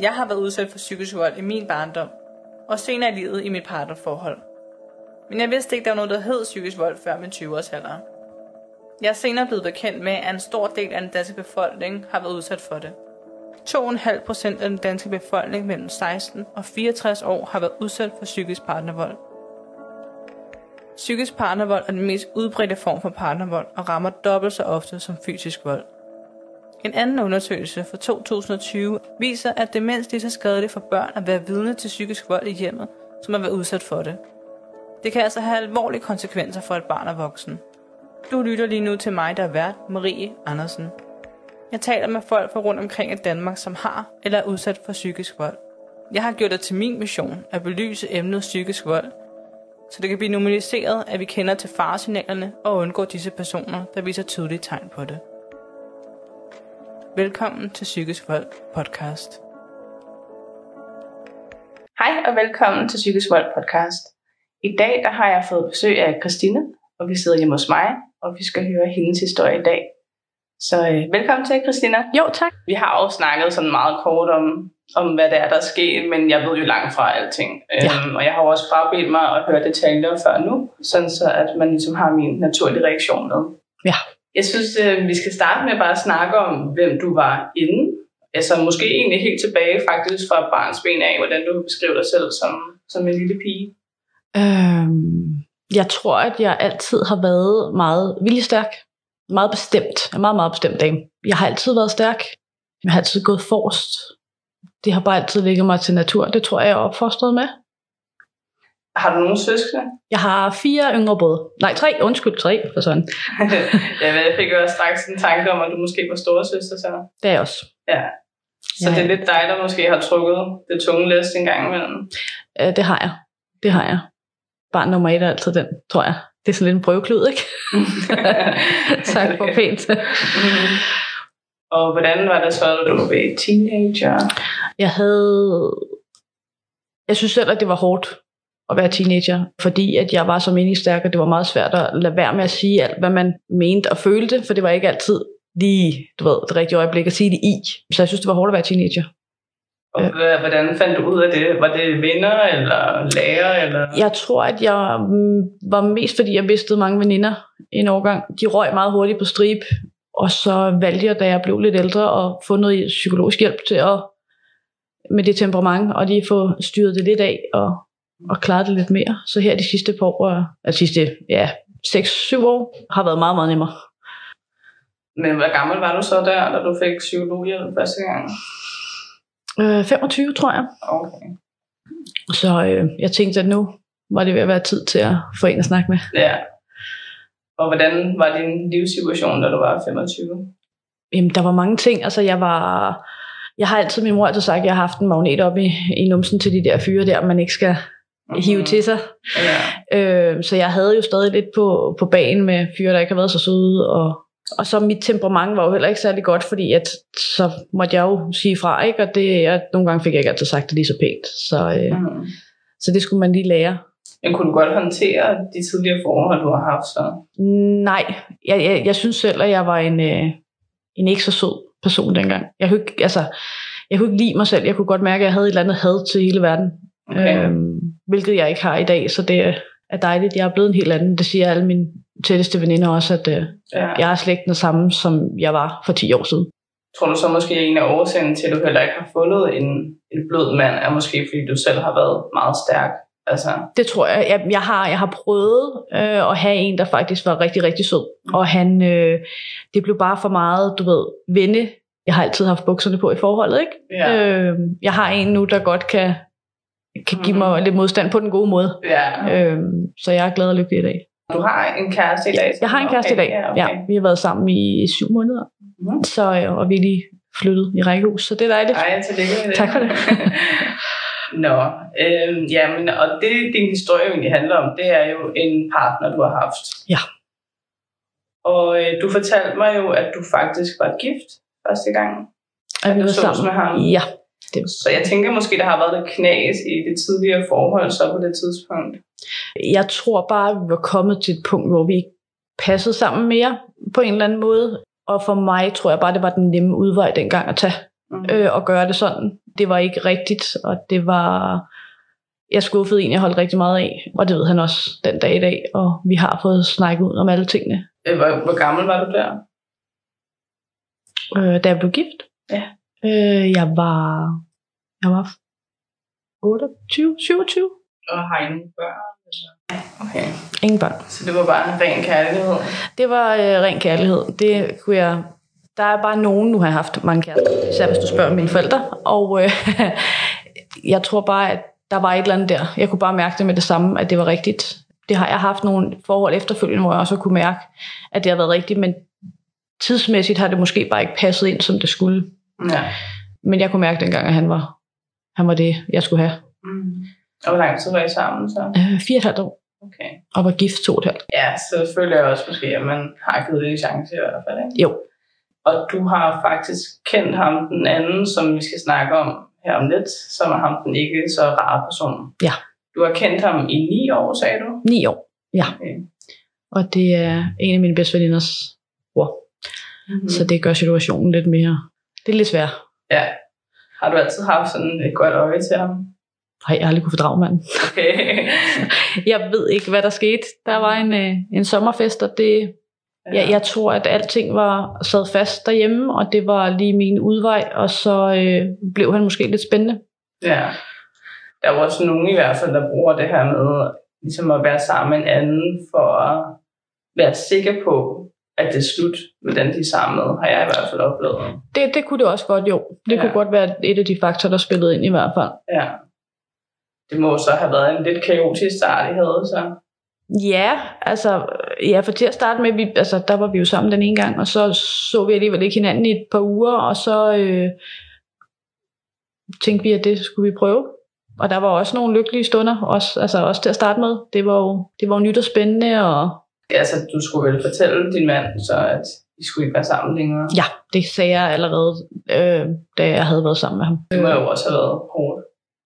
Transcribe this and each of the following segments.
Jeg har været udsat for psykisk vold i min barndom, og senere i livet i mit partnerforhold. Men jeg vidste ikke, der var noget, der hed psykisk vold før min 20-års alder. Jeg er senere blevet bekendt med, at en stor del af den danske befolkning har været udsat for det. 2,5 procent af den danske befolkning mellem 16 og 64 år har været udsat for psykisk partnervold. Psykisk partnervold er den mest udbredte form for partnervold og rammer dobbelt så ofte som fysisk vold. En anden undersøgelse fra 2020 viser, at det lige så skadeligt for børn at være vidne til psykisk vold i hjemmet, som at være udsat for det. Det kan altså have alvorlige konsekvenser for et barn og voksen. Du lytter lige nu til mig, der er vært, Marie Andersen. Jeg taler med folk fra rundt omkring i Danmark, som har eller er udsat for psykisk vold. Jeg har gjort det til min mission at belyse emnet psykisk vold, så det kan blive normaliseret, at vi kender til faresignalerne og undgår disse personer, der viser tydelige tegn på det. Velkommen til Psykisk Vold podcast. Hej og velkommen til Psykisk Vold podcast. I dag der har jeg fået besøg af Christine, og vi sidder hjemme hos mig, og vi skal høre hendes historie i dag. Så øh, velkommen til, Christina. Jo, tak. Vi har også snakket sådan meget kort om, om hvad det er, der er sket, men jeg ved jo langt fra alting. Ja. Øhm, og jeg har også frabedt mig at høre detaljer før nu, sådan så at man ligesom har min naturlige reaktion med. Ja. Jeg synes, øh, vi skal starte med bare at snakke om, hvem du var inden. Altså måske egentlig helt tilbage faktisk fra barns ben af, hvordan du beskriver dig selv som, som en lille pige. Øhm, jeg tror, at jeg altid har været meget viljestærk. Meget bestemt. Jeg er meget, meget bestemt dame. Jeg har altid været stærk. Jeg har altid gået forrest. Det har bare altid ligget mig til natur. Det tror jeg, jeg er opfostret med. Har du nogen søskende? Jeg har fire yngre brødre. Nej, tre. Undskyld, tre for sådan. ja, men jeg fik jo også straks en tanke om, at du måske var storesøster så. Det er jeg også. Ja. Så Ja. det er lidt dig, der måske har trukket det tunge læs en gang imellem. Øh, det har jeg. Det har jeg. Barn nummer et er altid den, tror jeg. Det er sådan lidt en prøveklud, ikke? tak for pænt. Mhm. Og hvordan var det så, da du var teenager? Jeg havde... Jeg synes selv, at det var hårdt at være teenager, fordi at jeg var så meningsstærk, og det var meget svært at lade være med at sige alt, hvad man mente og følte, for det var ikke altid lige, du ved, det rigtige øjeblik at sige det i. Så jeg synes, det var hårdt at være teenager. Og hva- hvordan fandt du ud af det? Var det venner eller lærer? Eller? Jeg tror, at jeg mm, var mest, fordi jeg mistede mange veninder i en årgang. De røg meget hurtigt på strip, og så valgte jeg, da jeg blev lidt ældre, at få noget psykologisk hjælp til at med det temperament, og lige få styret det lidt af, og, og klaret det lidt mere. Så her de sidste par år, altså sidste, ja, 6-7 år, har været meget, meget nemmere. Men hvor gammel var du så der, da du fik psykologhjælp første gang? Øh, 25, tror jeg. Okay. Så øh, jeg tænkte, at nu var det ved at være tid til at få en at snakke med. Ja. Og hvordan var din livssituation, da du var 25? Jamen, der var mange ting. Altså, jeg var... Jeg har altid, min mor altid sagt, at jeg har haft en magnet op i, i numsen til de der fyre der, man ikke skal hive til sig. Ja. Øh, så jeg havde jo stadig lidt på, på banen med fyre, der ikke har været så søde. Og, og så mit temperament var jo heller ikke særlig godt, fordi at, så måtte jeg jo sige fra, ikke? og det, jeg, nogle gange fik jeg ikke altid sagt det lige så pænt. Så, øh, Mm. så det skulle man lige lære. Men kunne du godt håndtere de tidligere forhold, du har haft så? Nej, jeg, jeg, jeg synes selv, at jeg var en, øh, en ikke så sød person dengang. Jeg kunne, ikke, altså, jeg kunne ikke lide mig selv. Jeg kunne godt mærke, at jeg havde et eller andet had til hele verden. Okay. Øhm, hvilket jeg ikke har i dag, så det er dejligt. Jeg er blevet en helt anden. Det siger alle mine tætteste veninder også, at øh, ja. jeg er slet ikke den samme, som jeg var for 10 år siden. Tror du så måske, at en af årsagen til, at du heller ikke har fundet en, en blød mand, er måske, fordi du selv har været meget stærk? Altså, Det tror jeg. Jeg, jeg, har, jeg har prøvet øh, at have en, der faktisk var rigtig, rigtig sød. Og han, øh, det blev bare for meget, du ved, venne. Jeg har altid haft bukserne på i forholdet, ikke? ja. Øh, jeg har en nu, der godt kan, kan give mig lidt modstand på den gode måde. ja. Øh, så jeg er glad og lykkelig i dag. Du har en kæreste i dag? Jeg har en kæreste okay. i dag. Ja, okay. Ja, vi har været sammen i syv måneder. Mhm. Så, øh, og vi er lige flyttet i rækkehus, så det er dejligt. Ej, tillykke med det. Tak for det. Nå, øh, ja, men, og det din historie egentlig handler om, det er jo en partner, du har haft. Ja. Og øh, du fortalte mig jo, at du faktisk var gift første gang. Er vi du været sås med ham? Ja. Så jeg tænker måske, der har været lidt knas i det tidligere forhold så på det tidspunkt. Jeg tror bare, at vi var kommet til et punkt, hvor vi ikke passede sammen mere på en eller anden måde. Og for mig tror jeg bare, det var den nemme udvej dengang at tage Mm. øh, og gøre det sådan. Det var ikke rigtigt, og det var... Jeg skuffede en, jeg holdt rigtig meget af, og det ved han også den dag i dag, og vi har fået snakket ud om alle tingene. Øh, Hvor, hvor gammel var du der? Øh, da jeg blev gift? Ja. Øh, jeg var... Jeg var 28, 27. Og har I nogle børn? Okay, Ingen børn. så det var bare en ren kærlighed. Det var øh, ren kærlighed. Det kunne jeg... Der er bare nogen, nu har jeg haft mange kærester, især hvis du spørger mine forældre. Og øh, jeg tror bare, at der var et eller andet der. Jeg kunne bare mærke det med det samme, at det var rigtigt. Det har jeg haft nogle forhold efterfølgende, hvor jeg også kunne mærke, at det har været rigtigt, men tidsmæssigt har det måske bare ikke passet ind, som det skulle. Ja. Men jeg kunne mærke dengang, at han var, han var det, jeg skulle have. Mm. Og hvor lang tid var I sammen så? Øh, fire og et halvt år, Okay. og var gift to og et halvt. Ja, så føler jeg også måske, at man har givet det en chance i hvert fald. Ikke? Jo. Og du har faktisk kendt ham, den anden, som vi skal snakke om her om lidt, som er ham den ikke så rare person. Ja. Du har kendt ham i ni år, sagde du? Ni år, ja. Okay. Og det er en af mine bedste veninders bror. Mm. Så det gør situationen lidt mere... Det er lidt svært. Ja. Har du altid haft sådan et godt øje til ham? Nej, jeg har aldrig kunne fordrage manden. Okay. Jeg ved ikke, hvad der skete. Der var en, øh, en sommerfest, og det, jeg, jeg tror, at alting var sad fast derhjemme, og det var lige min udvej, og så øh, blev han måske lidt spændende. Ja. Der er jo også nogen i hvert fald, der bruger det her med ligesom at være sammen med en anden, for at være sikker på, at det er slut den, de er med, har jeg i hvert fald oplevet. Det, det kunne det også godt, jo. Det Ja. ja. kunne godt være et af de faktorer, der spillede ind i hvert fald. Ja. Det må så have været en lidt kaotisk start, I havde så. Ja, altså, ja, for til at starte med, vi, altså, der var vi jo sammen den ene gang, og så så vi alligevel ikke hinanden i et par uger, og så øh, tænkte vi, at det skulle vi prøve. Og der var også nogle lykkelige stunder, også, altså også til at starte med. Det var jo, det var jo nyt og spændende, og Altså, du skulle vel fortælle din mand, så at I skulle ikke være sammen længere. ja, det sagde jeg allerede, øh, da jeg havde været sammen med ham. Det må jo også have været hårdt.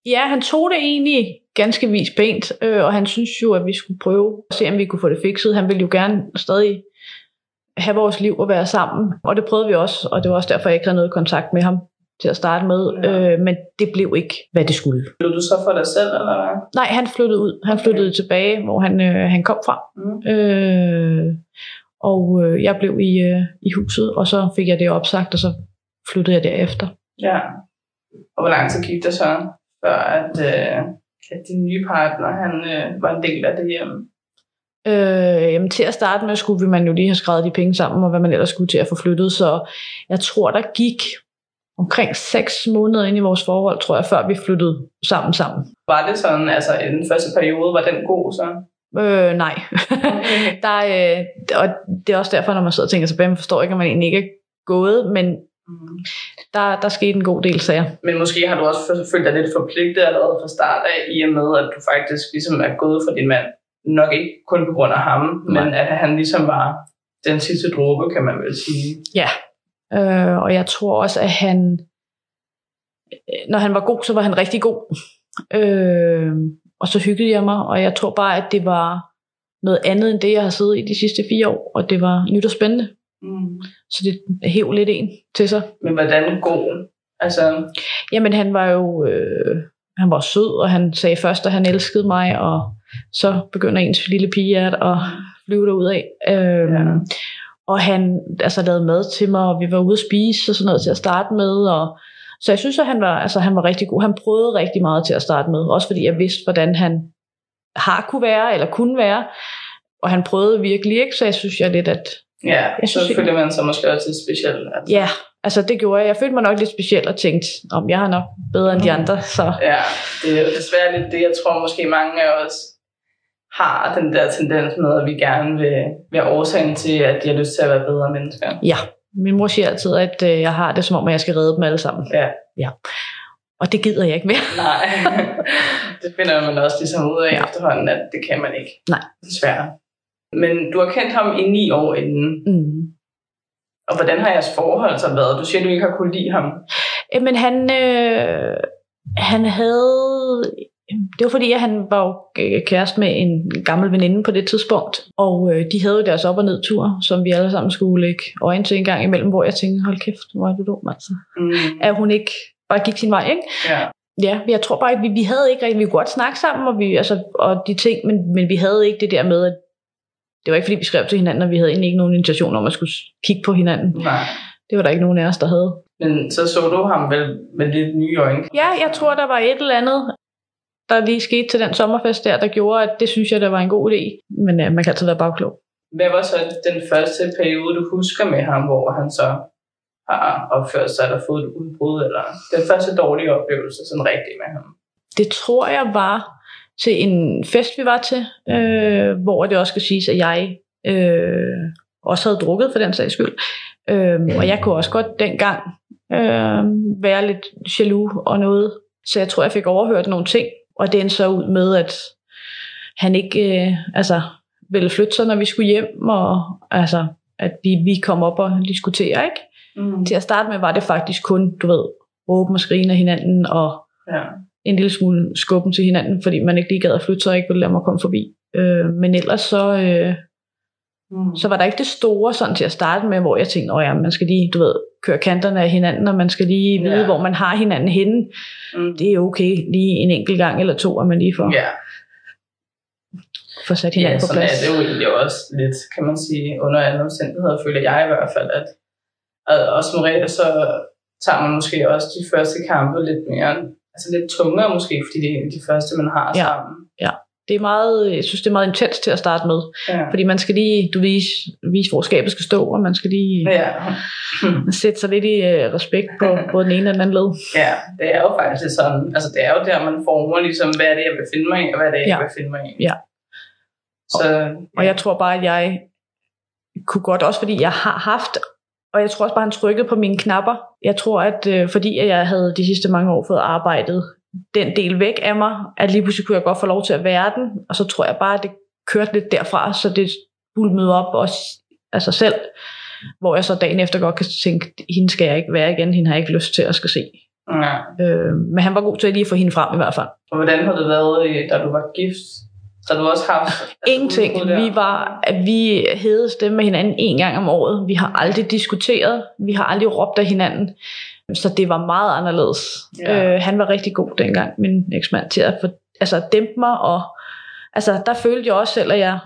Ja, han tog det egentlig ganske vis pænt, øh, og han synes jo, at vi skulle prøve at se, om vi kunne få det fikset. Han ville jo gerne stadig have vores liv og være sammen, og det prøvede vi også, og det var også derfor, jeg ikke havde noget kontakt med ham til at starte med, Ja. øh, men det blev ikke, hvad det skulle. Blev du så for dig selv, eller hvad? Nej, han flyttede ud. Han flyttede tilbage, hvor han, øh, han kom fra. Mm. Øh, og øh, jeg blev i, øh, i huset, og så fik jeg det opsagt, og så flyttede jeg derefter. Ja. Og hvor lang tid gik det så, før at, øh, at din nye partner, han øh, var en del af det hjem? Øh, jamen til at starte med skulle vi man jo lige have skrevet de penge sammen, og hvad man ellers skulle til at få flyttet, så jeg tror, der gik omkring 6 måneder ind i vores forhold, tror jeg, før vi flyttede sammen sammen. Var det sådan, altså i den første periode, var den god så? Øh, nej. der, øh, og det er også derfor, når man sidder og tænker tilbage, man forstår ikke, at man egentlig ikke er gået, men Mm. der, der skete en god del sager. Men måske har du også følt dig lidt forpligtet allerede fra start af, i og med, at du faktisk ligesom er gået for din mand. Nok ikke kun på grund af ham, Nej. men at han ligesom var den sidste dråbe, kan man vel sige. Ja. Øh, og jeg tror også, at han, når han var god, så var han rigtig god. Øh, og så hyggede jeg mig, og jeg tror bare, at det var noget andet end det, jeg har siddet i de sidste fire år, og det var nyt og spændende. Mm. Så det hæv lidt en til sig. Men hvordan god? Altså, Jamen han var jo, øh, han var sød, og han sagde først, at han elskede mig, og så begynder ens lille pigehjert at flyve derud af. Øh, Ja. Og han altså, lavede mad til mig, og vi var ude at spise og sådan noget til at starte med. Og, så jeg synes, at han var, altså, han var rigtig god. Han prøvede rigtig meget til at starte med, også fordi jeg vidste, hvordan han har kunne være, eller kunne være. Og han prøvede virkelig ikke, så jeg synes jeg lidt, at ja, Jeg så synes, føler man sig måske også lidt speciel. Altså. ja, altså det gjorde jeg. Jeg følte mig nok lidt speciel og tænkte, om jeg har nok bedre end de andre. Så Ja, det er jo desværre lidt det, jeg tror måske mange af os har den der tendens med, at vi gerne vil være årsagen til, at de har lyst til at være bedre mennesker. ja, min mor siger altid, at øh, jeg har det som om, at jeg skal redde dem alle sammen. Ja. ja. Og det gider jeg ikke mere. Nej, det finder man også ligesom ud af Ja. efterhånden, at det kan man ikke. Nej. Desværre. Men du har kendt ham i ni år inden, Mm. og hvordan har jeres forhold så været? Du siger, du ikke har kunne lide ham. Men han, øh, han havde... Det var fordi, at han var jo øh, kæreste med en gammel veninde på det tidspunkt. Og øh, de havde jo deres op- og nedtur, som vi alle sammen skulle lægge øjne til en gang imellem, hvor jeg tænkte, hold kæft, hvor er du dum, altså. Mm. Er hun ikke bare gik sin vej, ikke? Ja. Ja, jeg tror bare, at vi, vi havde ikke rigtig, vi kunne godt snakke sammen, og, vi, altså, og de ting, men, men vi havde ikke det der med, at det var ikke fordi, vi skrev til hinanden, og vi havde egentlig ikke nogen intention om at skulle kigge på hinanden. Nej. Det var der ikke nogen af os, der havde. Men så så du ham vel med lidt nye øjne? Ja, jeg tror, der var et eller andet, der lige skete til den sommerfest der, der gjorde, at det synes jeg, der var en god idé. Men ja, man kan altid være bagklog. Hvad var så den første periode, du husker med ham, hvor han så har opført sig eller fået et udbrud, eller den første dårlige oplevelse sådan rigtig med ham? Det tror jeg var til en fest, vi var til, øh, hvor det også skal siges, at jeg øh, også havde drukket for den sags skyld. Øh, og jeg kunne også godt dengang øh, være lidt jaloux og noget. Så jeg tror, jeg fik overhørt nogle ting, og det endte så ud med, at han ikke øh, altså, ville flytte sig, når vi skulle hjem, og altså, at vi, vi kom op og diskuterer, ikke? Mm. Til at starte med var det faktisk kun, du ved, råbe og skrige af hinanden, og Ja. en lille smule skubben til hinanden, fordi man ikke lige gad at flytte sig og ikke ville lade mig komme forbi. Øh, men ellers så, øh, Mm. så var der ikke det store sådan til at starte med, hvor jeg tænkte, ja, man skal lige, du ved, køre kanterne af hinanden, og man skal lige vide, Ja. hvor man har hinanden henne. Mm. Det er okay, lige en enkelt gang eller to, at man lige får, Ja, får sat ja hinanden på sådan er plads. det jo egentlig også lidt, kan man sige, under alle omstændigheder, føler jeg i hvert fald, at, at og som regel, så tager man måske også de første kampe lidt mere, altså lidt tungere måske, fordi det er de første, man har Ja. sammen. Det er meget, jeg synes, det er meget intens til at starte med, Ja. fordi man skal lige, du vise, vise hvor skabet skal stå, og man skal lige Ja. sætte sig lidt i øh, respekt på både den ene og den anden led. ja, det er jo faktisk sådan, altså det er jo der, man former ligesom, hvad er det, jeg vil finde mig i, og hvad er det, jeg Ja. vil finde mig i. Ja. Så, Og jeg tror bare, at jeg kunne godt, også fordi jeg har haft, og jeg tror også bare, han trykkede på mine knapper. Jeg tror, at øh, fordi at jeg havde de sidste mange år fået arbejdet den del væk af mig, at lige pludselig kunne jeg godt få lov til at være den, og så tror jeg bare, at det kørte lidt derfra, så det bulmede op også af sig selv, hvor jeg så dagen efter godt kan tænke, hende skal jeg ikke være igen, hende har jeg ikke lyst til at skal se. ja. Øh, men han var god til at lige få hende frem i hvert fald. Og hvordan har det været, øh, da du var gift? Så du også haft... altså, Ingenting. Vi var, at vi hævede stemme med hinanden en gang om året. Vi har aldrig diskuteret. Vi har aldrig råbt af hinanden. Så det var meget anderledes. Ja. Øh, han var rigtig god dengang, min eksmand, til at, for, altså, dæmpe mig. Og, altså, der følte jeg også selv, at jeg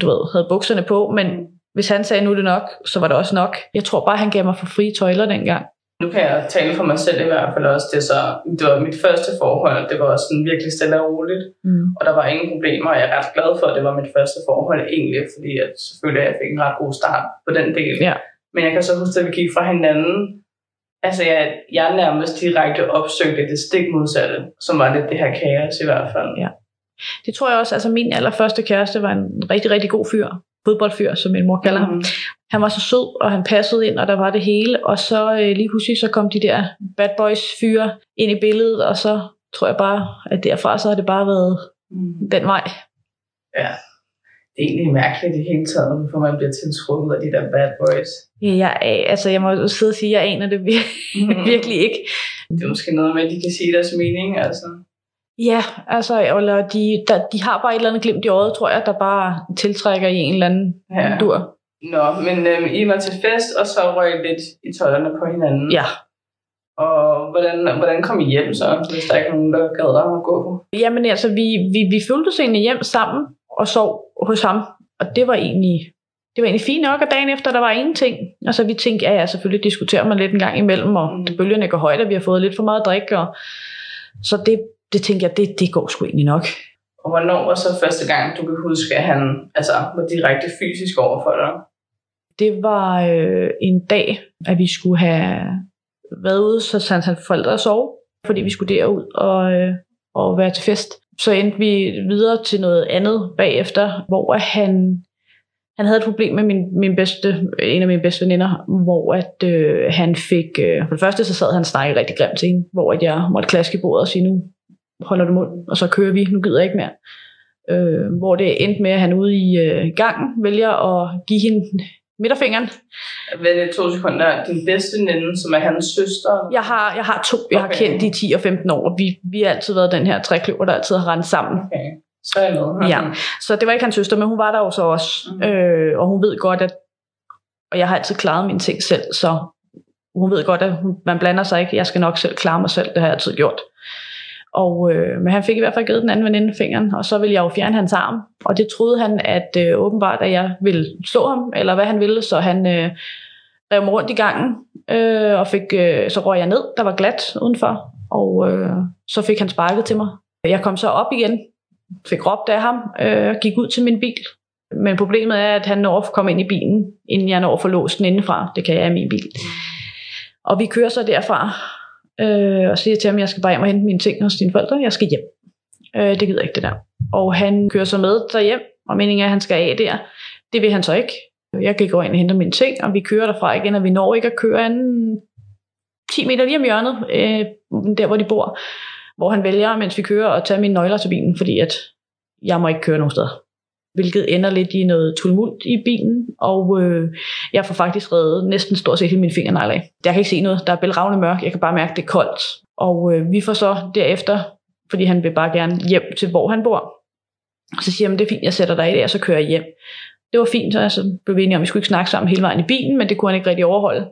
du ved, havde bukserne på, men hvis han sagde, nu er det nok, så var det også nok. Jeg tror bare, han gav mig for frie tøjler dengang. Nu kan jeg tale for mig selv i hvert fald også. Det, så, det var mit første forhold. Det var også sådan virkelig stille og roligt. Mm. Og der var ingen problemer. Og jeg er ret glad for, at det var mit første forhold egentlig. Fordi at selvfølgelig jeg fik en ret god start på den del. Ja. Men jeg kan så huske, at vi gik fra hinanden. Altså jeg, jeg nærmest direkte opsøgte det stik modsatte. Som var lidt det her kaos i hvert fald. Ja. Det tror jeg også, altså min allerførste kæreste var en rigtig, rigtig god fyr. Fodboldfyr, som min mor kalder ham. Mm. Han var så sød, og han passede ind, og der var det hele. Og så øh, lige pludselig, så kom de der bad boys fyre ind i billedet, og så tror jeg bare, at derfra så har det bare været Mm. den vej. Ja. Det er egentlig mærkeligt i det hele taget, hvorfor man bliver tiltrukket af de der bad boys. Jeg, er- altså, jeg må jo sidde og sige, at jeg aner det vir- virkelig ikke. Det er måske noget med, at de kan sige deres mening, altså. Ja, altså, eller de, der, de har bare et eller andet glimt i øjet, tror jeg, der bare tiltrækker i en eller anden Ja. ja. dur. Nå, men øhm, I var til fest, og så røg I lidt i tøjlerne på hinanden. Ja. Og hvordan, hvordan kom I hjem så, hvis der ikke er nogen, der gad at gå på? Jamen altså, vi, vi, vi føltes egentlig hjem sammen og sov hos ham. Og det var egentlig, det var egentlig fint nok, og dagen efter, der var ingenting. Altså vi tænkte, ja, ja, selvfølgelig diskuterer man lidt en gang imellem, og Mm. mm. bølgerne går højt, og vi har fået lidt for meget drik. Og, så det, det tænkte jeg, det, det går sgu egentlig nok. Og hvornår var så første gang, du kan huske, at han altså, var direkte fysisk over for dig? Det var øh, en dag, at vi skulle have været ude, så sandt han forældre at sove, fordi vi skulle derud og, øh, og være til fest. Så endte vi videre til noget andet bagefter, hvor han, han havde et problem med min, min bedste, en af mine bedste veninder, hvor at, øh, han fik, øh, for det første så sad han og snakkede rigtig grimt til hende, hvor at jeg måtte klaske i bordet og sige, nu holder du mund, og så kører vi, nu gider jeg ikke mere. Øh, hvor det endte med, at han ude i øh, gangen vælger at give hende midterfingeren. Lidt to sekunder. Din bedste veninde, som er hans søster? Jeg har, jeg har to, jeg har Okay. kendt i 10 og 15 år, vi, vi har altid været den her trækløver, der altid har rendt sammen. Okay, så er med. Ja. Så det var ikke hans søster, men hun var der jo så også. Mhm. Øh, og hun ved godt, at og jeg har altid klaret mine ting selv, så hun ved godt, at hun, man blander sig ikke. Jeg skal nok selv klare mig selv. Det har jeg altid gjort. Og, øh, men han fik i hvert fald givet den anden veninde fingeren, og så ville jeg jo fjerne hans arm. Og det troede han, at øh, åbenbart, at jeg ville slå ham, eller hvad han ville, så han øh, rev mig rundt i gangen, øh, og fik, øh, så røg jeg ned, der var glat udenfor, og øh, så fik han sparket til mig. Jeg kom så op igen, fik råbt af ham, øh, gik ud til min bil. Men problemet er, at han når at komme ind i bilen, inden jeg når at få låst den indenfra. Det kan jeg i min bil. Og vi kører så derfra, øh, og siger til ham, jeg skal bare hjem og hente mine ting hos dine forældre, jeg skal hjem. Øh, det gider ikke det der. Og han kører så med derhjem, og meningen er, at han skal af der. Det vil han så ikke. Jeg kan gå ind og hente mine ting, og vi kører derfra igen, og vi når ikke at køre anden 10 meter lige om hjørnet, øh, der hvor de bor, hvor han vælger, mens vi kører, at tage mine nøgler til bilen, fordi at jeg må ikke køre nogen steder. Hvilket ender lidt i noget tumult i bilen, og øh, jeg får faktisk reddet næsten stort set hele mine fingernegle af. Jeg kan ikke se noget, der er bælragende mørk, jeg kan bare mærke, at det er koldt. Og øh, vi får så derefter, fordi han vil bare gerne hjem til, hvor han bor, så siger han, det er fint, jeg sætter dig i det, og så kører jeg hjem. Det var fint, så altså, blev vi enige om, vi skulle ikke snakke sammen hele vejen i bilen, men det kunne han ikke rigtig overholde.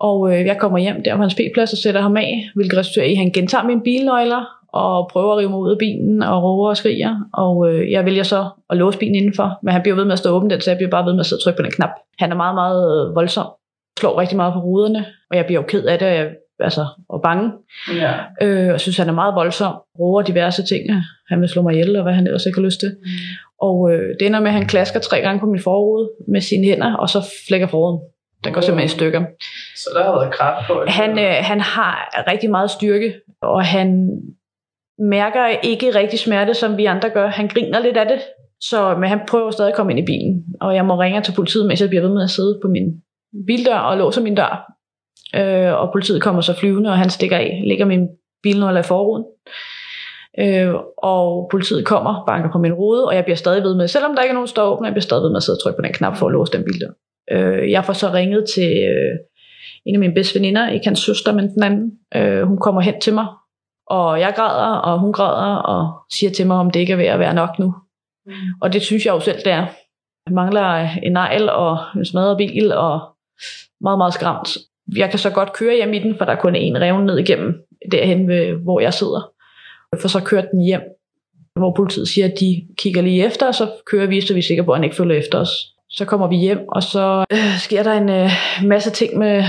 Og øh, jeg kommer hjem der på hans p-plads og sætter ham af, hvilket resulterer i, at han gentager mine bilnøgler og prøver at rive mig ud af bilen og råber og skriger. Og øh, jeg vælger så at låse bilen indenfor, men han bliver ved med at stå åben den, så jeg bliver bare ved med at sidde og trykke på den knap. Han er meget, meget øh, voldsom, slår rigtig meget på ruderne, og jeg bliver jo ked af det, og, jeg, altså, og bange. Ja. Øh, og synes, han er meget voldsom, råber diverse ting. Han vil slå mig ihjel, og hvad han ellers ikke har lyst til. Mm. Og øh, det ender med, at han klasker tre gange på min forrude med sine hænder, og så flækker forruden. Den går simpelthen i stykker. Så der har været kraft på. Han, øh, han har rigtig meget styrke, og han mærker ikke rigtig smerte, som vi andre gør. Han griner lidt af det, så, men han prøver stadig at komme ind i bilen. Og jeg må ringe til politiet, mens jeg bliver ved med at sidde på min bildør og låser min dør. Øh, og politiet kommer så flyvende, og han stikker af, lægger min bilnøgle i forruden. Øh, og politiet kommer, banker på min rude, og jeg bliver stadig ved med, selvom der ikke er nogen, der står åbne, jeg bliver stadig ved med at sidde og trykke på den knap for at låse den bildør. Øh, jeg får så ringet til øh, en af mine bedste veninder, ikke hans søster, men den anden. Øh, hun kommer hen til mig, og jeg græder, og hun græder, og siger til mig, om det ikke er ved at være nok nu. Mm. Og det synes jeg jo selv, det er. Jeg mangler en negl og en smadret bil, og meget, meget skræmt. Jeg kan så godt køre hjem i den, for der er kun en revne ned igennem derhen, hvor jeg sidder. For så kørte den hjem, hvor politiet siger, at de kigger lige efter, og så kører vi, så vi er sikre på, at han ikke følger efter os. Så kommer vi hjem, og så øh, sker der en øh, masse ting med,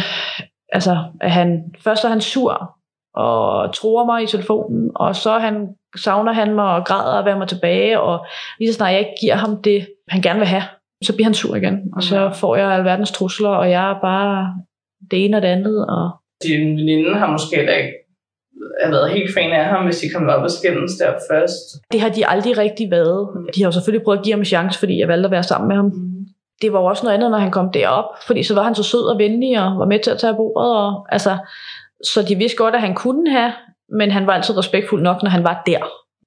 altså, at han, først er han sur, og tror mig i telefonen, og så han, savner han mig og græder at være mig tilbage, og lige så snart jeg ikke giver ham det, han gerne vil have, så bliver han sur igen, og så får jeg alverdens trusler, og jeg er bare det ene og det andet. Og... Din veninde har måske da ikke har været helt fan af ham, hvis de kom op og skændes der først. Det har de aldrig rigtig været. De har jo selvfølgelig prøvet at give ham en chance, fordi jeg valgte at være sammen med ham. Mm. Det var jo også noget andet, når han kom derop, fordi så var han så sød og venlig og var med til at tage bordet. Og, altså, så de vidste godt, at han kunne have, men han var altid respektfuld nok, når han var der.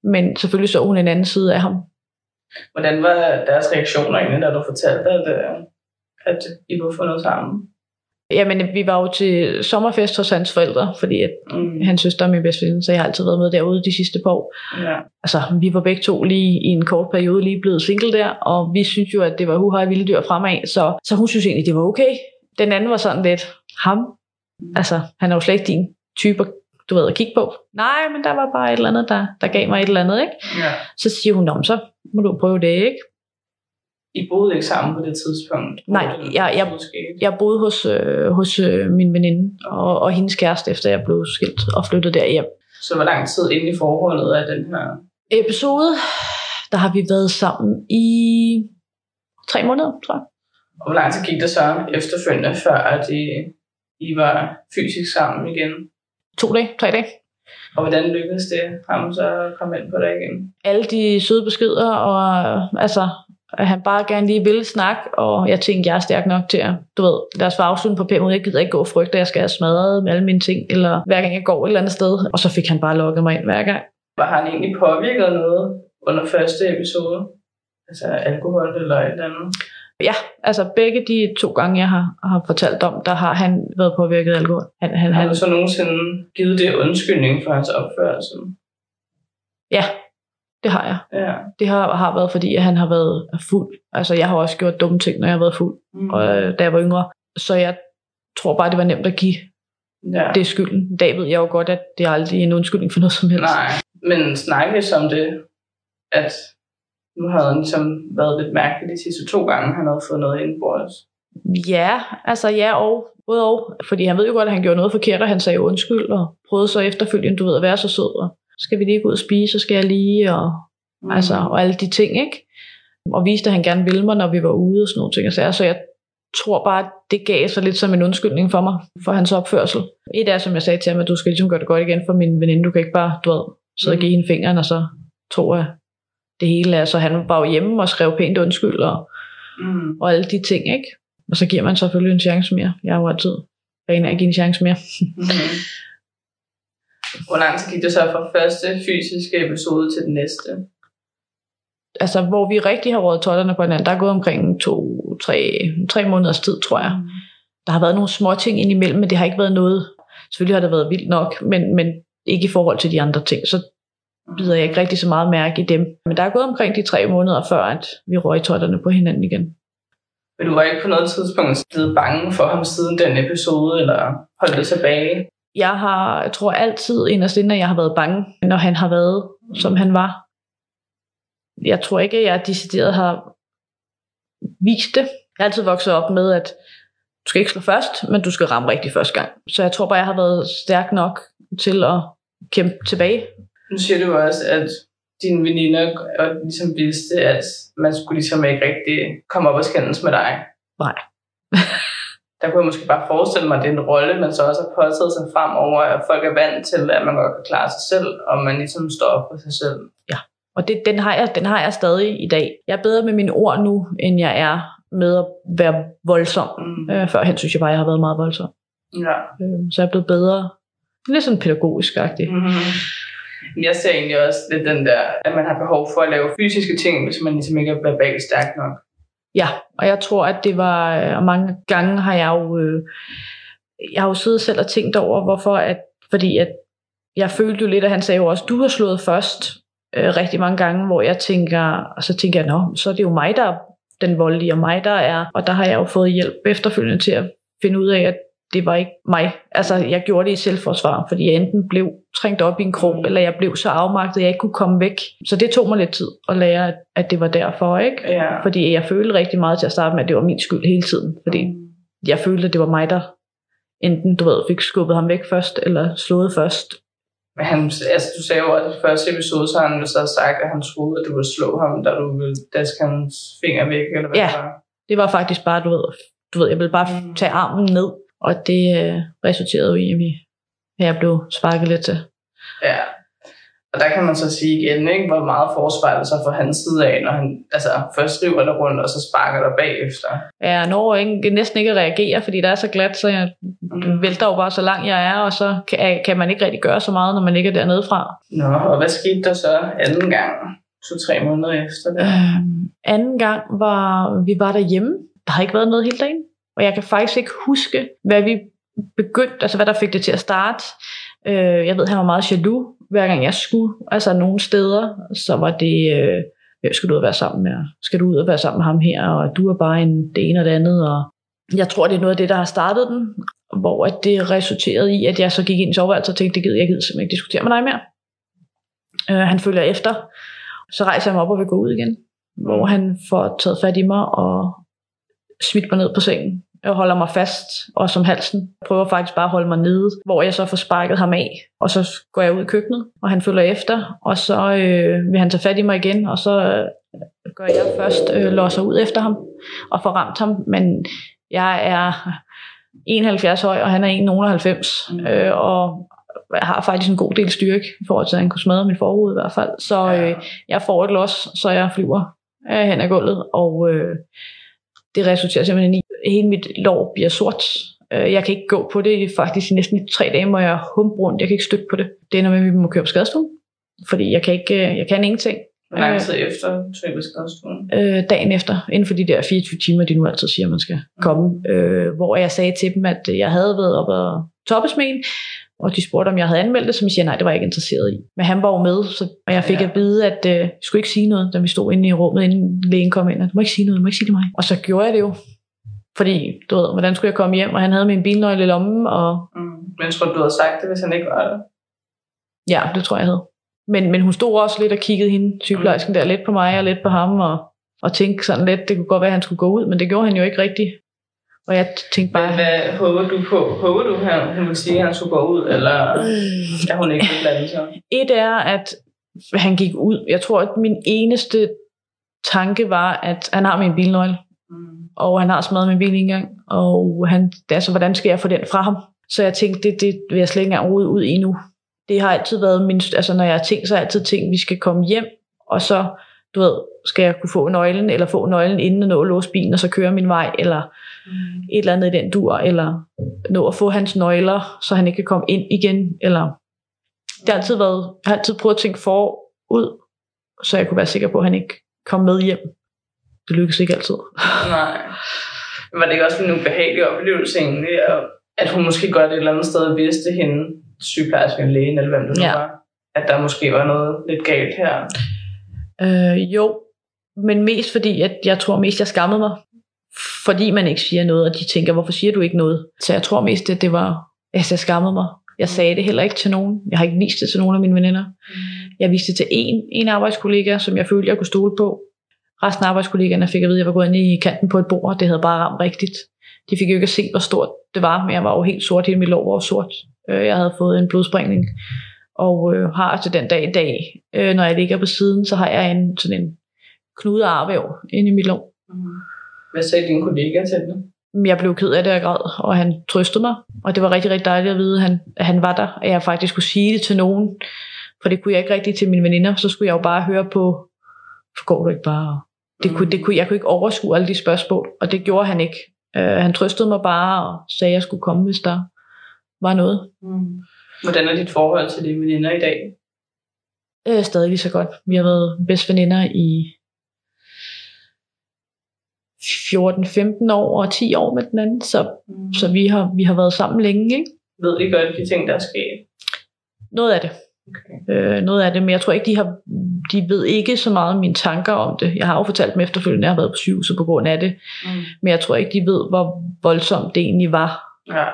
Men selvfølgelig så hun en anden side af ham. Hvordan var deres reaktioner egentlig, da du fortalte, at, øh, at I få noget sammen? Jamen, vi var jo til sommerfest hos hans forældre, fordi at mm. hans søster er min bedste ven, så jeg har altid været med derude de sidste par år. Ja. Altså, vi var begge to lige i en kort periode lige blevet single der, og vi synes jo, at det var huhej vilde dyr fremad, så, så hun synes egentlig, det var okay. Den anden var sådan lidt, ham, altså, han er jo slet ikke din type, du ved, at kigge på. Nej, men der var bare et eller andet, der, der gav mig et eller andet, ikke? Ja. Så siger hun, om så må du prøve det, ikke? I boede ikke sammen på det tidspunkt? Nej, jeg, jeg, jeg boede hos, øh, hos øh, min veninde og, og hendes kæreste, efter jeg blev skilt og flyttede derhjem. Så hvor lang tid inde i forholdet af den her? Episode, der har vi været sammen i tre måneder, tror jeg. Og hvor lang tid gik det så efterfølgende, før at I, I var fysisk sammen igen? To dage, tre dage. Og hvordan lykkedes det ham så at komme ind på det igen? Alle de søde beskeder, og altså, at han bare gerne lige ville snakke, og jeg tænkte, jeg er stærk nok til at, du ved, lad os få afslutning på pænt, jeg gider ikke gå og frygte, at jeg skal have smadret med alle mine ting, eller hver gang jeg går et eller andet sted, og så fik han bare lukket mig ind hver gang. Var han egentlig påvirket noget under første episode? Altså alkohol eller et eller andet? Ja, altså begge de to gange, jeg har, har fortalt om, der har han været påvirket af alkohol. Han, han, Har han, så nogensinde givet det undskyldning for hans opførsel? ja, det har jeg. Ja. Det har, har været, fordi at han har været fuld. Altså, jeg har også gjort dumme ting, når jeg har været fuld, Mm. og, øh, da jeg var yngre. Så jeg tror bare, det var nemt at give Ja. det skylden. I dag ved jeg jo godt, at det er aldrig en undskyldning for noget som helst. Nej, men snakkes om det, at nu havde han ligesom været lidt mærkelig de sidste to gange, han havde fået noget ind på os. Ja, altså ja og. Både og. Fordi han ved jo godt, at han gjorde noget forkert, og han sagde undskyld, og prøvede så efterfølgende, du ved, at være så sød, og skal vi lige gå ud og spise, så skal jeg lige, og, mm. altså, og alle de ting, ikke? Og viste, at han gerne ville mig, når vi var ude og sådan nogle ting. Så, så jeg tror bare, at det gav sig lidt som en undskyldning for mig, for hans opførsel. Et er, som jeg sagde til ham, at du skal ligesom gøre det godt igen for min veninde. Du kan ikke bare, du ved, sidde og give hende fingeren, og så tro, at det hele er. Så han var jo hjemme og skrev pænt undskyld, og, Mm. og alle de ting, ikke? Og så giver man selvfølgelig en chance mere. Jeg har jo altid ren af at give en chance mere. Mm. Hvor lang tid gik det så fra første fysiske episode til den næste? Altså, hvor vi rigtig har rådet totterne på hinanden, der er gået omkring to, tre, tre måneders tid, tror jeg. Der har været nogle små ting indimellem, men det har ikke været noget. Selvfølgelig har det været vildt nok, men, men ikke i forhold til de andre ting. Så bider jeg ikke rigtig så meget mærke i dem. Men der er gået omkring de tre måneder, før at vi røg totterne på hinanden igen. Men du var ikke på noget tidspunkt blevet bange for ham siden den episode, eller holdt det tilbage? Jeg har, jeg tror altid inderst inde, at jeg har været bange, når han har været, som han var. Jeg tror ikke, at jeg decideret har vist det. Jeg har altid vokset op med, at du skal ikke slå først, men du skal ramme rigtig første gang. Så jeg tror bare, jeg har været stærk nok til at kæmpe tilbage. Nu siger du også, at dine veninder og ligesom vidste, at man skulle ligesom ikke rigtig komme op og skændes med dig. Nej. Der kunne jeg måske bare forestille mig, at det er en rolle, man så også har påtaget sig fremover, at folk er vant til, at man godt kan klare sig selv, og man ligesom står op for sig selv. Og det, den, har jeg, den har jeg stadig i dag. Jeg er bedre med mine ord nu, end jeg er med at være voldsom. Mm. Øh, førhen synes jeg bare, jeg har været meget voldsom. Ja. Øh, så jeg er blevet bedre. Lidt sådan pædagogisk-agtig. Mm-hmm. Jeg ser egentlig også lidt den der, at man har behov for at lave fysiske ting, hvis man ligesom ikke er verbalt stærk nok. Ja, og jeg tror, at det var, og mange gange har jeg jo, øh, jeg har jo siddet selv og tænkt over, hvorfor, at, fordi at jeg følte jo lidt, at han sagde jo også, du har slået først øh, rigtig mange gange, hvor jeg tænker, og så tænker jeg, nå, så er det jo mig, der er den voldelige, og mig, der er, og der har jeg jo fået hjælp efterfølgende til at finde ud af, at det var ikke mig. Altså, jeg gjorde det i selvforsvar, fordi jeg enten blev trængt op i en krog, eller jeg blev så afmagtet, at jeg ikke kunne komme væk. Så det tog mig lidt tid at lære, at- at det var derfor, ikke? Ja. Fordi jeg følte rigtig meget til at starte med, at det var min skyld hele tiden. Fordi jeg følte, at det var mig, der enten, du ved, fik skubbet ham væk først, eller slået først. Men han, altså, du sagde jo også i første episode, så har han jo så sagt, at han troede, at du ville slå ham, da du ville daske hans finger væk, eller hvad Ja. det var. Det var faktisk bare, du ved, du ved jeg ville bare Mm. tage armen ned, og det øh, resulterede jo i, at vi- at jeg blev sparket lidt til. Ja. Og der kan man så sige igen, ikke, hvor meget forsvar det så fra hans side af, når han altså, først river dig rundt, og så sparker dig bagefter. Jeg når ikke, næsten ikke at reagere, fordi der er så glat, så jeg Mm. vælter jo bare så langt jeg er, og så kan, kan man ikke rigtig gøre så meget, når man ligger dernede fra. Nå, og hvad skete der så anden gang? To-tre måneder efter det? Øh, anden gang var, vi var derhjemme. Der har ikke været noget hele dagen. Og jeg kan faktisk ikke huske, hvad vi begyndte, altså hvad der fik det til at starte. Øh, jeg ved, han var meget jaloux, hver gang jeg skulle. Altså nogle steder, så var det, øh, hvem skal du ud og være sammen med? Skal du ud og være sammen med ham her? Og du er bare en, det ene og det andet. Og jeg tror, det er noget af det, der har startet den. Hvor at det resulterede i, at jeg så gik ind i soveværelset og tænkte, det gider jeg gider simpelthen ikke diskutere med dig mere. Øh, han følger efter. Så rejser jeg mig op og vil gå ud igen. Hvor han får taget fat i mig og smidt mig ned på sengen. Jeg holder mig fast, og som halsen. Prøver faktisk bare at holde mig nede, hvor jeg så får sparket ham af. Og så går jeg ud i køkkenet, og han følger efter. Og så øh, vil han tage fat i mig igen, og så øh, gør jeg først øh, losser ud efter ham og får ramt ham. Men jeg er 71 høj, og han er 1,90. Mm. Øh, og jeg har faktisk en god del styrke, i forhold til at han kunne smadre min forhoved i hvert fald. Så øh, jeg får et los, så jeg flyver øh, hen ad gulvet, og øh, det resulterer simpelthen i, hele mit lår bliver sort. Øh, jeg kan ikke gå på det faktisk i næsten tre dage, hvor jeg humpe rundt. Jeg kan ikke støtte på det. Det ender med, at vi må køre på skadestuen, fordi jeg kan, ikke, øh, jeg kan ingenting. Hvor lang tid efter tog jeg skadestuen? Øh, dagen efter, inden for de der 24 timer, de nu altid siger, man skal komme, øh, hvor jeg sagde til dem, at jeg havde været op og toppes med en, og de spurgte, om jeg havde anmeldt det, som jeg siger, nej, det var jeg ikke interesseret i. Men han var jo med, så, og jeg fik Ja. at vide, at øh, jeg skulle ikke sige noget, da vi stod inde i rummet, inden lægen kom ind, at du må ikke sige noget, du må ikke sige det mig. Og så gjorde jeg det jo. Fordi, du ved, hvordan skulle jeg komme hjem, og han havde min bilnøgle i lommen, og Mm. Men tror, du havde sagt det, hvis han ikke var det. ja, det tror jeg, jeg havde. Men, men hun stod også lidt og kiggede hende, sygeplejersken der, lidt på mig og lidt på ham, og, og tænkte sådan lidt, det kunne godt være, at han skulle gå ud, men det gjorde han jo ikke rigtigt. Og jeg tænkte Men bare, hvad håber du på? Håber du, han, hun vil sige, at han skulle gå ud, eller er hun ikke blande sig? et er, at han gik ud. Jeg tror, at min eneste tanke var, at han har min bilnøgle, Mm. Og han har smadret min bil en gang, og han, altså, hvordan skal jeg få den fra ham? Så jeg tænkte, det, det vil jeg slet ikke engang rode ud i nu. Det har altid været min, altså når jeg har tænkt, så har jeg altid tænkt, at vi skal komme hjem, og så, du ved, skal jeg kunne få nøglen, eller få nøglen inden at nå at låse bilen, og så køre min vej, eller Mm. et eller andet i den dur, eller nå at få hans nøgler, så han ikke kan komme ind igen, eller det har altid været, jeg har altid prøvet at tænke forud, så jeg kunne være sikker på, at han ikke kom med hjem. Det lykkedes ikke altid. Nej. Men Var det ikke også en ubehagelig oplevelse egentlig, at hun måske godt et eller andet sted vidste hende, sygeplejersken, lægen, eller hvem det nu Ja. var, at der måske var noget lidt galt her. Øh, jo, men mest fordi, at jeg tror mest, jeg skammede mig. Fordi man ikke siger noget, og de tænker, hvorfor siger du ikke noget? Så jeg tror mest, at det var, altså jeg skammede mig. Jeg sagde det heller ikke til nogen. Jeg har ikke vist det til nogen af mine veninder. Jeg viste det til en, en arbejdskollega, som jeg følte, jeg kunne stole på. Resten af arbejdskollegaerne fik at vide, at jeg var gået ind i kanten på et bord, det havde bare ramt rigtigt. De fik jo ikke at se, hvor stort det var, men jeg var jo helt sort, hele mit lår var sort. Øh, Jeg havde fået en blodsprængning, og øh, har til den dag i dag, øh, når jeg ligger på siden, så har jeg en sådan en knude arvæv inde i mit lår. Mm. Hvad sagde din kollega til det? Jeg blev ked af det, jeg græd, og han trøstede mig. Og det var rigtig, rigtig dejligt at vide, at han, at han var der, at jeg faktisk kunne sige det til nogen. For det kunne jeg ikke rigtig til mine veninder. Så skulle jeg jo bare høre på, forgår du ikke bare? Det kunne, det kunne, jeg kunne ikke overskue alle de spørgsmål, og det gjorde han ikke. Uh, han trøstede mig bare og sagde, at jeg skulle komme, hvis der var noget. Mm. Hvordan er dit forhold til dine veninder i dag? Uh, stadig lige så godt. Vi har været bedste veninder i 14-15 år og 10 år med den anden, så, Mm. så vi, har, vi har været sammen længe. Ikke? Ved de godt de ting, der er sket? Noget af det. Okay. Øh, noget af det, men jeg tror ikke, de, har, de ved ikke så meget mine tanker om det. Jeg har jo fortalt dem efterfølgende, at jeg har været på sygehuset på grund af det, Mm. men jeg tror ikke, de ved, hvor voldsomt det egentlig var. Ja.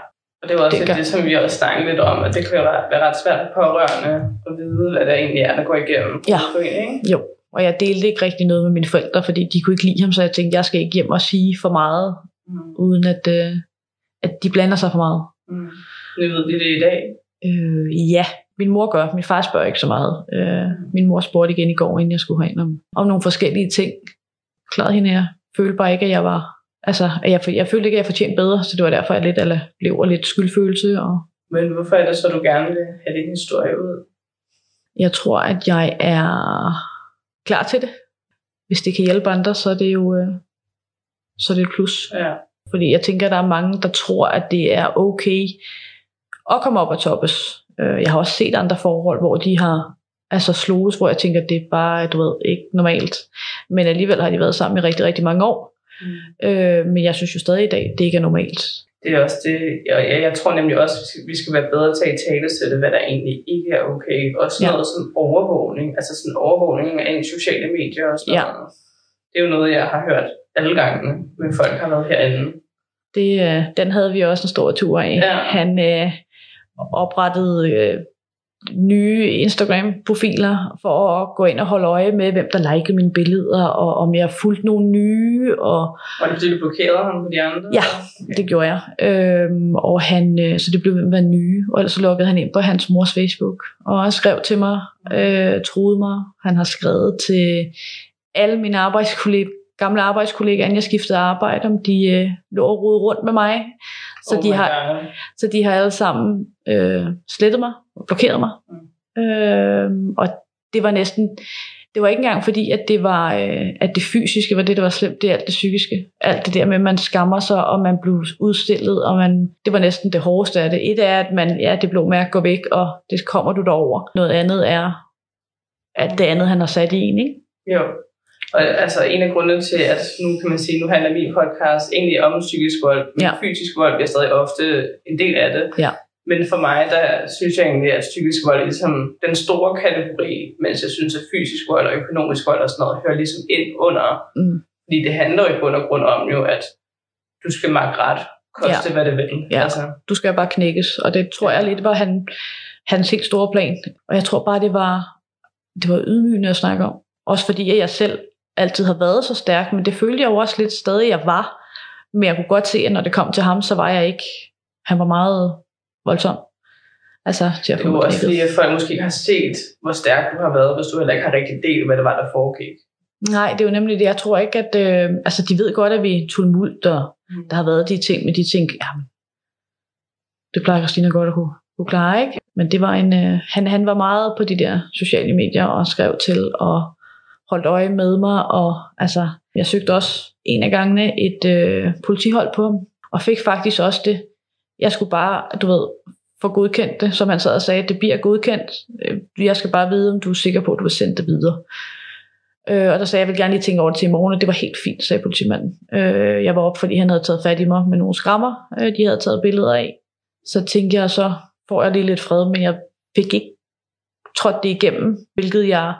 Og det var også Det det, det, som vi også snakkede lidt om, at det kan være, være ret svært for pårørende at vide, hvad det egentlig er, der går igennem. Ja. For en, ikke? Jo, og jeg delte ikke rigtig noget med mine forældre, fordi de kunne ikke lide ham, så jeg tænkte, jeg skal ikke hjem og sige for meget, Mm. uden at, øh, at de blander sig for meget. Mm. Nu ved de det i dag. Øh, ja, min mor gør. Min far spørger ikke så meget. Øh, min mor spurgte igen i går, inden jeg skulle herind om, om nogle forskellige ting. Klarede hende, jeg følte bare ikke, at jeg var... Altså, at jeg, jeg følte ikke, at jeg fortjente bedre, så det var derfor, jeg lidt, eller blev og lidt skyldfølelse. Og Men hvorfor er det så, du gerne vil have din historie ud? jeg tror, at jeg er klar til det. Hvis det kan hjælpe andre, så er det jo øh, så er det et plus. Ja. Fordi jeg tænker, at der er mange, der tror, at det er okay at komme op og toppes. Øh, Jeg har også set andre forhold, hvor de har altså sloges, hvor jeg tænker, det er bare, du ved, ikke normalt. Men alligevel har de været sammen i rigtig, rigtig mange år. Mm. Øh, men jeg synes jo stadig i dag, det ikke er normalt. Det er også det, jeg, jeg, jeg tror nemlig også, at vi skal være bedre til at tale til det, hvad der egentlig ikke er okay. Også Ja. noget som overvågning, altså sådan overvågning af sociale medier og sådan Ja. noget. Det er jo noget, jeg har hørt alle gangene, men folk har været herinde. Det, øh, den havde vi også en stor tur af. Ja. Han øh, oprettede øh, nye Instagram-profiler for at gå ind og holde øje med, hvem der likede mine billeder, og om jeg fulgte nogle nye, og Var det du blokerede ham på de andre? Ja, det gjorde jeg. Øhm, og han, øh, så det blev ved med nye, og så lukkede han ind på hans mors Facebook, og han skrev til mig, øh, troede mig. Han har skrevet til alle mine arbejdskollegaer, gamle arbejdskollegaer, inden jeg skiftede arbejde, om de øh, lå og rode rundt med mig. Så, Oh de har, God. så de har alle sammen øh, slettet mig, og blokeret mig. Mm. Øh, og det var næsten, det var ikke engang fordi, at det var, øh, at det fysiske var det, der var slemt, det er alt det psykiske. Alt det der med, at man skammer sig, og man blev udstillet, og man, det var næsten det hårdeste af det. Et er, at man, ja, det blå mærke går væk, og det kommer du derover. Noget andet er, at det andet, han har sat i en, ikke? Jo. Og altså en af grundene til, at nu kan man sige, nu handler min podcast egentlig om psykisk vold, men Ja. fysisk vold bliver stadig ofte en del af det. Ja. Men for mig, der synes jeg egentlig, at psykisk vold er ligesom den store kategori, mens jeg synes, at fysisk vold og økonomisk vold og sådan noget hører ligesom ind under. Mm. Fordi det handler jo i bund og grund om jo, at du skal makke ret, koste ja. hvad det vil. Ja. Altså. Du skal bare knækkes, og det tror jeg lidt var han, hans helt store plan. Og jeg tror bare, det var, det var ydmygende at snakke om. Også fordi jeg selv altid har været så stærk, men det følte jeg jo også lidt stadig, jeg var. Men jeg kunne godt se, at når det kom til ham, så var jeg ikke... Han var meget voldsom. Altså, til at det er også fordi, at folk måske har set, hvor stærk du har været, hvis du heller ikke har rigtig del, hvad det var, der foregik. Nej, det er jo nemlig det. Jeg tror ikke, at... Øh, altså, de ved godt, at vi er tumult, og mm. der har været de ting, men de tænker, ja, det plejer Christina godt at kunne, kunne klare, ikke? Men det var en... Øh, han, han var meget på de der sociale medier og skrev til og holdt øje med mig, og altså, jeg søgte også en af gangene et øh, politihold på ham, og fik faktisk også det. Jeg skulle bare, du ved, få godkendt det, som han sad og sagde, det bliver godkendt. Øh, jeg skal bare vide, om du er sikker på, at du vil sende det videre. Øh, og der sagde jeg, jeg vil gerne lige tænke over det til i morgen, og det var helt fint, sagde politimanden. Øh, jeg var op, fordi han havde taget fat i mig med nogle skrammer, øh, de havde taget billeder af. Så tænkte jeg, så får jeg lige lidt fred, men jeg fik ikke trådt det igennem, hvilket jeg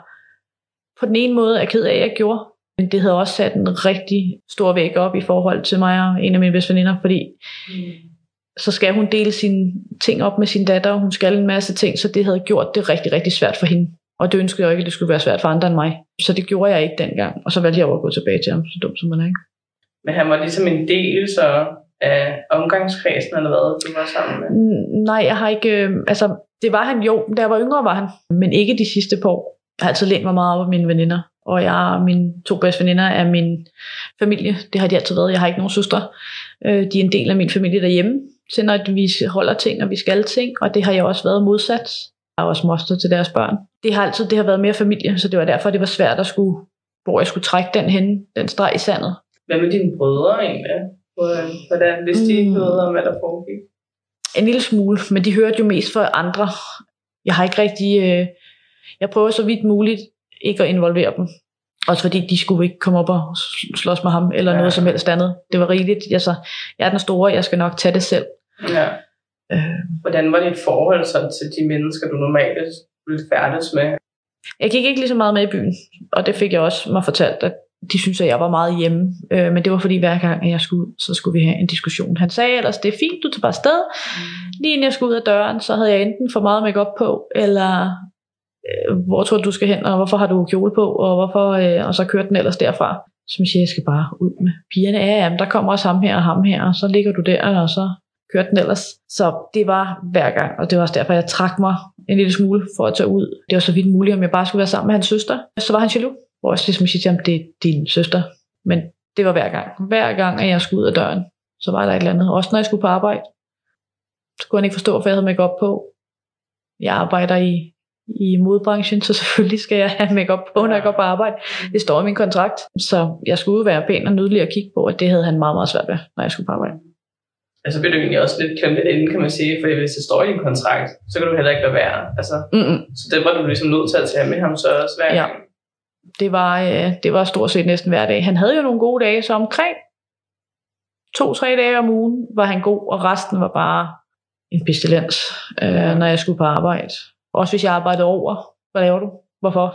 på den ene måde er ked af, at jeg gjorde. Men det havde også sat en rigtig stor væg op i forhold til mig og en af mine bedste veninder, fordi mm. så skal hun dele sine ting op med sin datter, og hun skal en masse ting, så det havde gjort det rigtig, rigtig svært for hende. Og det ønskede jeg ikke, at det skulle være svært for andre end mig. Så det gjorde jeg ikke dengang, og så valgte jeg over at gå tilbage til ham, så dum som man er. Ikke? Men han var ligesom en del så af omgangskredsen, eller hvad du var sammen med? Nej, jeg har ikke... Øh, altså, det var han jo, da jeg var yngre var han, men ikke de sidste par år. Jeg har altid lænt mig meget op af mine veninder, og jeg og mine to bedste veninder er min familie. Det har de altid været. Jeg har ikke nogen søstre. Øh, de er en del af min familie derhjemme, til når vi holder ting, og vi skal ting, og det har jeg også været modsat. Jeg har også moster til deres børn. Det har altid det har været mere familie, så det var derfor, det var svært at skulle, hvor jeg skulle trække den hen, den streg i sandet. Hvad med dine brødre egentlig? Hvordan vidste de ikke mm. noget om, hvad der foregik? En lille smule, men de hørte jo mest fra andre. Jeg har ikke rigtig... Øh, jeg prøver så vidt muligt ikke at involvere dem. Også fordi de skulle ikke komme op og slås med ham, eller ja. noget som helst andet. Det var rigeligt. Altså, jeg er den store, jeg skal nok tage det selv. Ja. Øh. Hvordan var dit forhold så til de mennesker, du normalt ville færdes med? Jeg gik ikke lige så meget med i byen, og det fik jeg også mig fortalt, at de synes, at jeg var meget hjemme. Øh, men det var fordi, hver gang jeg skulle, så skulle vi have en diskussion. Han sagde ellers, det er fint, du tager bare sted. Mm. Lige inden jeg skulle ud af døren, så havde jeg enten for meget makeup på, eller Øh, hvor tror du, du skal hen, og hvorfor har du kjole på, og hvorfor, øh, og så kørte den ellers derfra. Så jeg siger, jeg skal bare ud med pigerne. Ja, ja, der kommer også ham her og ham her, og så ligger du der, og så kørte den ellers. Så det var hver gang, og det var også derfor, jeg trak mig en lille smule for at tage ud. Det var så vidt muligt, om jeg bare skulle være sammen med hans søster. Så var han jaloux. Hvor jeg ligesom siger til ham, det er din søster. Men det var hver gang. Hver gang, at jeg skulle ud af døren, så var der et eller andet. Også når jeg skulle på arbejde, så kunne han ikke forstå, hvorfor jeg havde make på. Jeg arbejder i, i modbranchen, så selvfølgelig skal jeg have make på, når jeg går på arbejde. Det står i min kontrakt. Så jeg skulle være pæn og nydelig at kigge på, og det havde han meget, meget svært ved, når jeg skulle på arbejde. Altså bliver du egentlig også lidt klemt lidt inden, kan man sige, for hvis det står i din kontrakt, så kan du heller ikke lade være. Altså, Mm-mm. Så det var du ligesom nødt til at tage med ham så også hver ja. det var, øh, det var stort set næsten hver dag. Han havde jo nogle gode dage, så omkring to-tre dage om ugen var han god, og resten var bare en pestilens, øh, når jeg skulle på arbejde. Også hvis jeg arbejdede over. Hvad laver du? Hvorfor?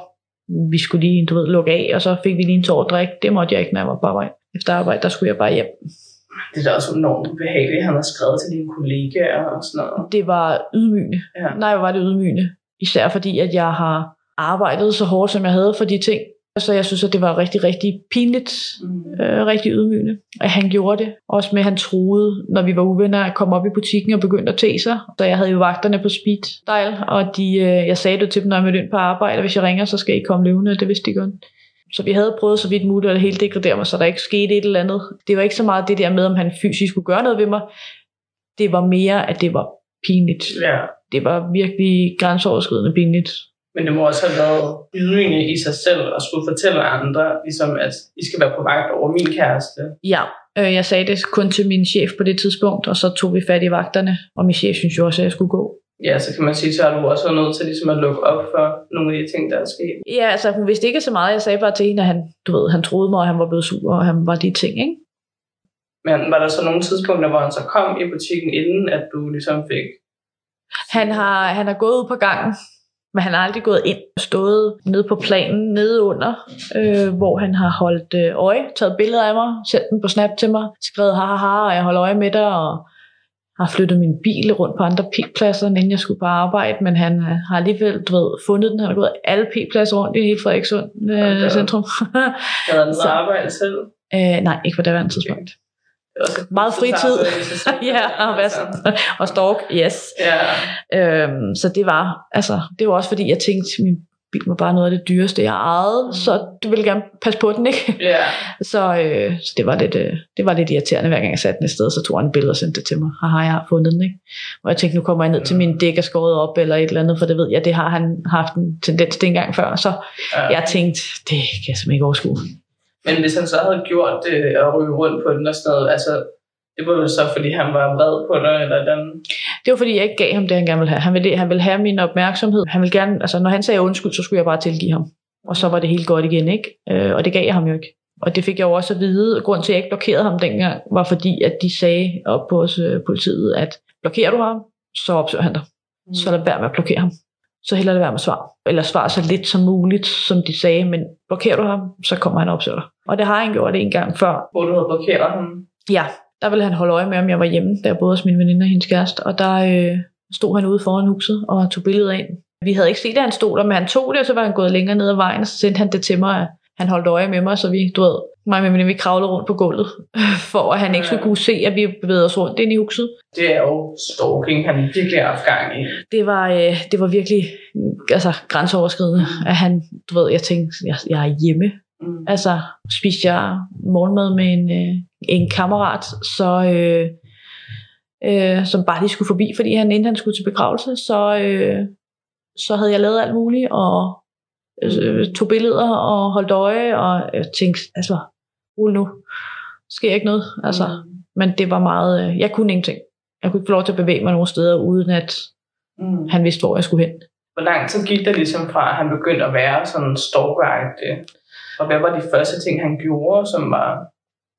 Vi skulle lige, du ved, lukke af, og så fik vi lige en tår at drikke. Det måtte jeg ikke, når jeg var på arbejde. Efter arbejde, der skulle jeg bare hjem. Det er da også enormt behageligt, han har skrevet til dine kollegaer og sådan noget. Det var ydmygende. Ja. Nej, var det ydmygende. Især fordi, at jeg har arbejdet så hårdt, som jeg havde for de ting. Så jeg synes, at det var rigtig, rigtig pinligt, mm. øh, rigtig ydmygende, at han gjorde det. Også med, at han troede, når vi var uvenner, at komme op i butikken og begyndte at tage sig. Så jeg havde jo vagterne på speed dial, og de, øh, jeg sagde det til dem, når jeg mødte ind på arbejde, hvis jeg ringer, så skal I komme levende, og det vidste de godt. Så vi havde prøvet så vidt muligt at helt degradere mig, så der ikke skete et eller andet. Det var ikke så meget det der med, om han fysisk skulle gøre noget ved mig. Det var mere, at det var pinligt. Ja. Det var virkelig grænseoverskridende pinligt. Men det må også have været ydmygende i sig selv at skulle fortælle andre, ligesom at I skal være på vagt over min kæreste. Ja, øh, jeg sagde det kun til min chef på det tidspunkt, og så tog vi fat i vagterne, og min chef synes jo også, at jeg skulle gå. Ja, så kan man sige, så har du også været nødt til ligesom at lukke op for nogle af de ting, der er sket. Ja, altså hun vidste ikke så meget. Jeg sagde bare til hende, at han, du ved, han troede mig, og han var blevet sur, og han var de ting, ikke? Men var der så nogle tidspunkter, hvor han så kom i butikken, inden at du ligesom fik... Han har, han har gået ud på gangen, Men han har aldrig gået ind og stået nede på planen, nede under, øh, hvor han har holdt øh, øje, taget billeder af mig, sendt dem på Snap til mig, skrevet ha, ha, ha, og jeg holder øje med dig, og har flyttet min bil rundt på andre p-pladser, inden jeg skulle på arbejde, men han øh, har alligevel du ved, fundet den. Han har gået alle p-pladser rundt i hele Frederikssund øh, Okay. centrum. Havde noget Så- arbejde selv. øh, nej, ikke på det tidspunkt. Var også et Meget fritid. selv. ja, og, hvad så? og stalk, yes. Ja, Øhm, så det var, altså, det var også fordi, jeg tænkte, min bil var bare noget af det dyreste, jeg ejede, Mm. så du ville gerne passe på den, ikke? ja. Så, øh, så det, var lidt, øh, det var lidt irriterende, hver gang jeg satte den et sted, så tog han et billede og sendte det til mig. Haha, jeg har fundet den, ikke? Og jeg tænkte, nu kommer jeg ned til min dæk er skåret op, eller et eller andet, for det ved jeg, det har han haft en tendens til en gang før. Så ja. jeg tænkte, det kan jeg simpelthen ikke overskue. Men hvis han så havde gjort det og ryge rundt på den og sådan noget, altså, det var jo så, fordi han var vred på dig, eller den... Det var fordi, jeg ikke gav ham det, han gerne ville have. Han ville, han ville have min opmærksomhed. Han ville gerne, altså når han sagde undskyld, så skulle jeg bare tilgive ham. Og så var det helt godt igen, ikke? Øh, og det gav jeg ham jo ikke. Og det fik jeg jo også at vide. Grunden til, at jeg ikke blokerede ham dengang, var fordi, at de sagde op på os, øh, politiet, at blokerer du ham, så opsøger han dig. Så lad være med at blokere ham. Så heller lad være med at svare. Eller svar så lidt som muligt, som de sagde, men blokerer du ham, så kommer han og opsøger dig. Og det har han gjort en gang før, Hvor du havde blokeret ham. Ja, der ville han holde øje med, om jeg var hjemme, jeg boede hos min veninde og hendes kæreste. Og der øh, stod han ude foran huset og tog billeder ind. Vi havde ikke set, at han stod der, men han tog det, og så var han gået længere ned ad vejen, og så sendte han det til mig. Han holdt øje med mig, så vi, du ved, mig veninde, vi kravlede rundt på gulvet, for at han ikke skulle kunne se, at vi bevægede os rundt ind i huset. Det er jo stalking, han virkelig har haft gang i. Det var, øh, det var virkelig altså, grænseoverskridende, at han, du ved, jeg tænkte, jeg, jeg er hjemme, Mm. Altså, spiste jeg morgenmad med en, øh, en kammerat, så, øh, øh, som bare lige skulle forbi, fordi han inden han skulle til begravelse, så, øh, så havde jeg lavet alt muligt, og øh, tog billeder og holdt øje, og jeg tænkte, altså, rul nu, sker ikke noget. Altså, Mm. Men det var meget, øh, jeg kunne ingenting. Jeg kunne ikke få lov til at bevæge mig nogen steder, uden at Mm. han vidste, hvor jeg skulle hen. Hvor lang tid gik der ligesom fra, at han begyndte at være sådan stalkeragtig? Og hvad var de første ting, han gjorde, som var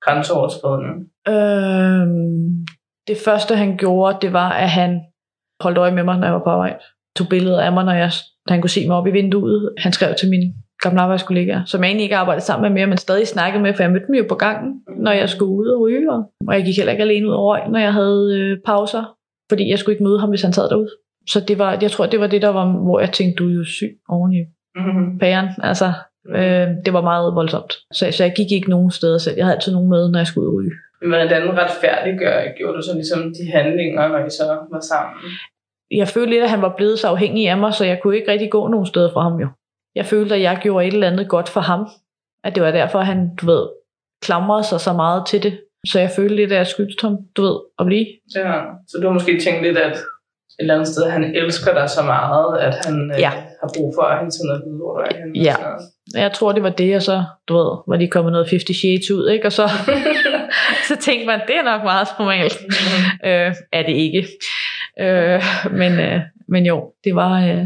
grænseoverskridende? Øhm, det første han gjorde, det var, at han holdt øje med mig, når jeg var på arbejde. Tog billeder af mig, når, jeg, når han kunne se mig op i vinduet. Han skrev til mine gamle arbejdskollegaer, som jeg egentlig ikke arbejdede sammen med mere, men stadig snakkede med, for jeg mødte dem jo på gangen, når jeg skulle ud og ryge. Og, og jeg gik heller ikke alene ud og røg, når jeg havde øh, pauser, fordi jeg skulle ikke møde ham, hvis han sad derude. Så det var, jeg tror, det var det, der var, hvor jeg tænkte, du er jo syg oven i Mm-hmm. pæren. Altså, øh, det var meget voldsomt. Så, så jeg gik ikke nogen steder selv. Jeg havde altid nogen med, når jeg skulle ud ryge. Men hvordan retfærdiggør, gjorde du så ligesom de handlinger, når I så var sammen? jeg følte lidt, at han var blevet så afhængig af mig, så jeg kunne ikke rigtig gå nogen steder fra ham jo. Jeg følte, at jeg gjorde et eller andet godt for ham. At det var derfor, han, du ved, klamrede sig så meget til det. Så jeg følte lidt, at jeg skyldte ham, du ved, at blive. Ja, så du har måske tænkt lidt, at et eller andet sted, han elsker dig så meget, at han Ja. øh, har brug for at hele tiden at vide, hvor du er henne. Ja. Jeg tror, det var det, og så, du ved, var de kommet noget 50 Shades ud, ikke? Og så, så tænkte man, det er nok meget normalt. Øh, er det ikke. Øh, men, øh, men jo, det var... Øh,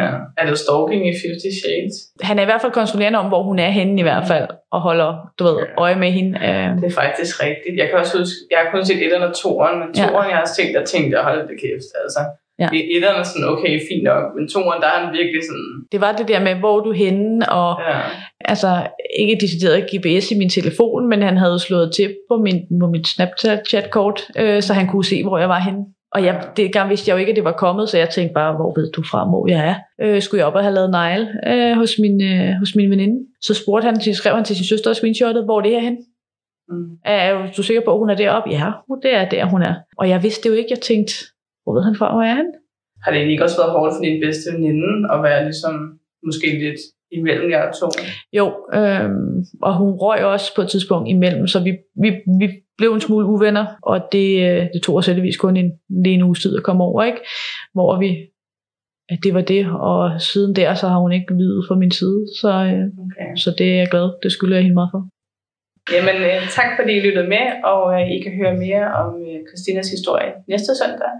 ja. Er det stalking i 50 Shades? han er i hvert fald kontrollerende om, hvor hun er henne i hvert fald, og holder, du ved, øje med hende. Øh, Det er faktisk rigtigt. Jeg kan også huske, jeg har kun set etteren og toeren, men Ja. toeren, jeg har set, der tænkte jeg, hold det kæft, altså. Ja. I etteren er sådan, okay, fint nok, men toeren, der er han virkelig sådan, det var det der med, hvor er du henne, og ja. altså ikke decideret GPS i min telefon, men han havde slået til på, min, på mit Snapchat-kort, øh, så han kunne se, hvor jeg var henne. Og jeg, det gang vidste jeg jo ikke, at det var kommet, så jeg tænkte bare, hvor ved du fra, hvor jeg er? Øh, skulle jeg op og have lavet negle øh, hos, min, øh, hos min veninde? Så spurgte han, til, skrev han til sin søster og screenshottet, hvor det er henne. Mm. Er du sikker på, at hun er deroppe? Ja, det er der, hun er. Og jeg vidste det jo ikke. Jeg tænkte, hvor ved han fra, hvor er han? Har det egentlig ikke også været hårdt for din bedste veninde at være ligesom, måske lidt imellem jer to? Jo, øhm, og hun røg også på et tidspunkt imellem, så vi, vi, vi blev en smule uvenner, og det, øh, det tog os heldigvis kun en, lige en uges tid at komme over, ikke? Hvor vi, at det var det, og siden der, så har hun ikke videt fra min side, så, øh, Okay. så det er jeg glad, det skylder jeg hende meget for. Jamen, øh, tak fordi I lyttede med, og øh, I kan høre mere om øh, Christinas historie næste søndag.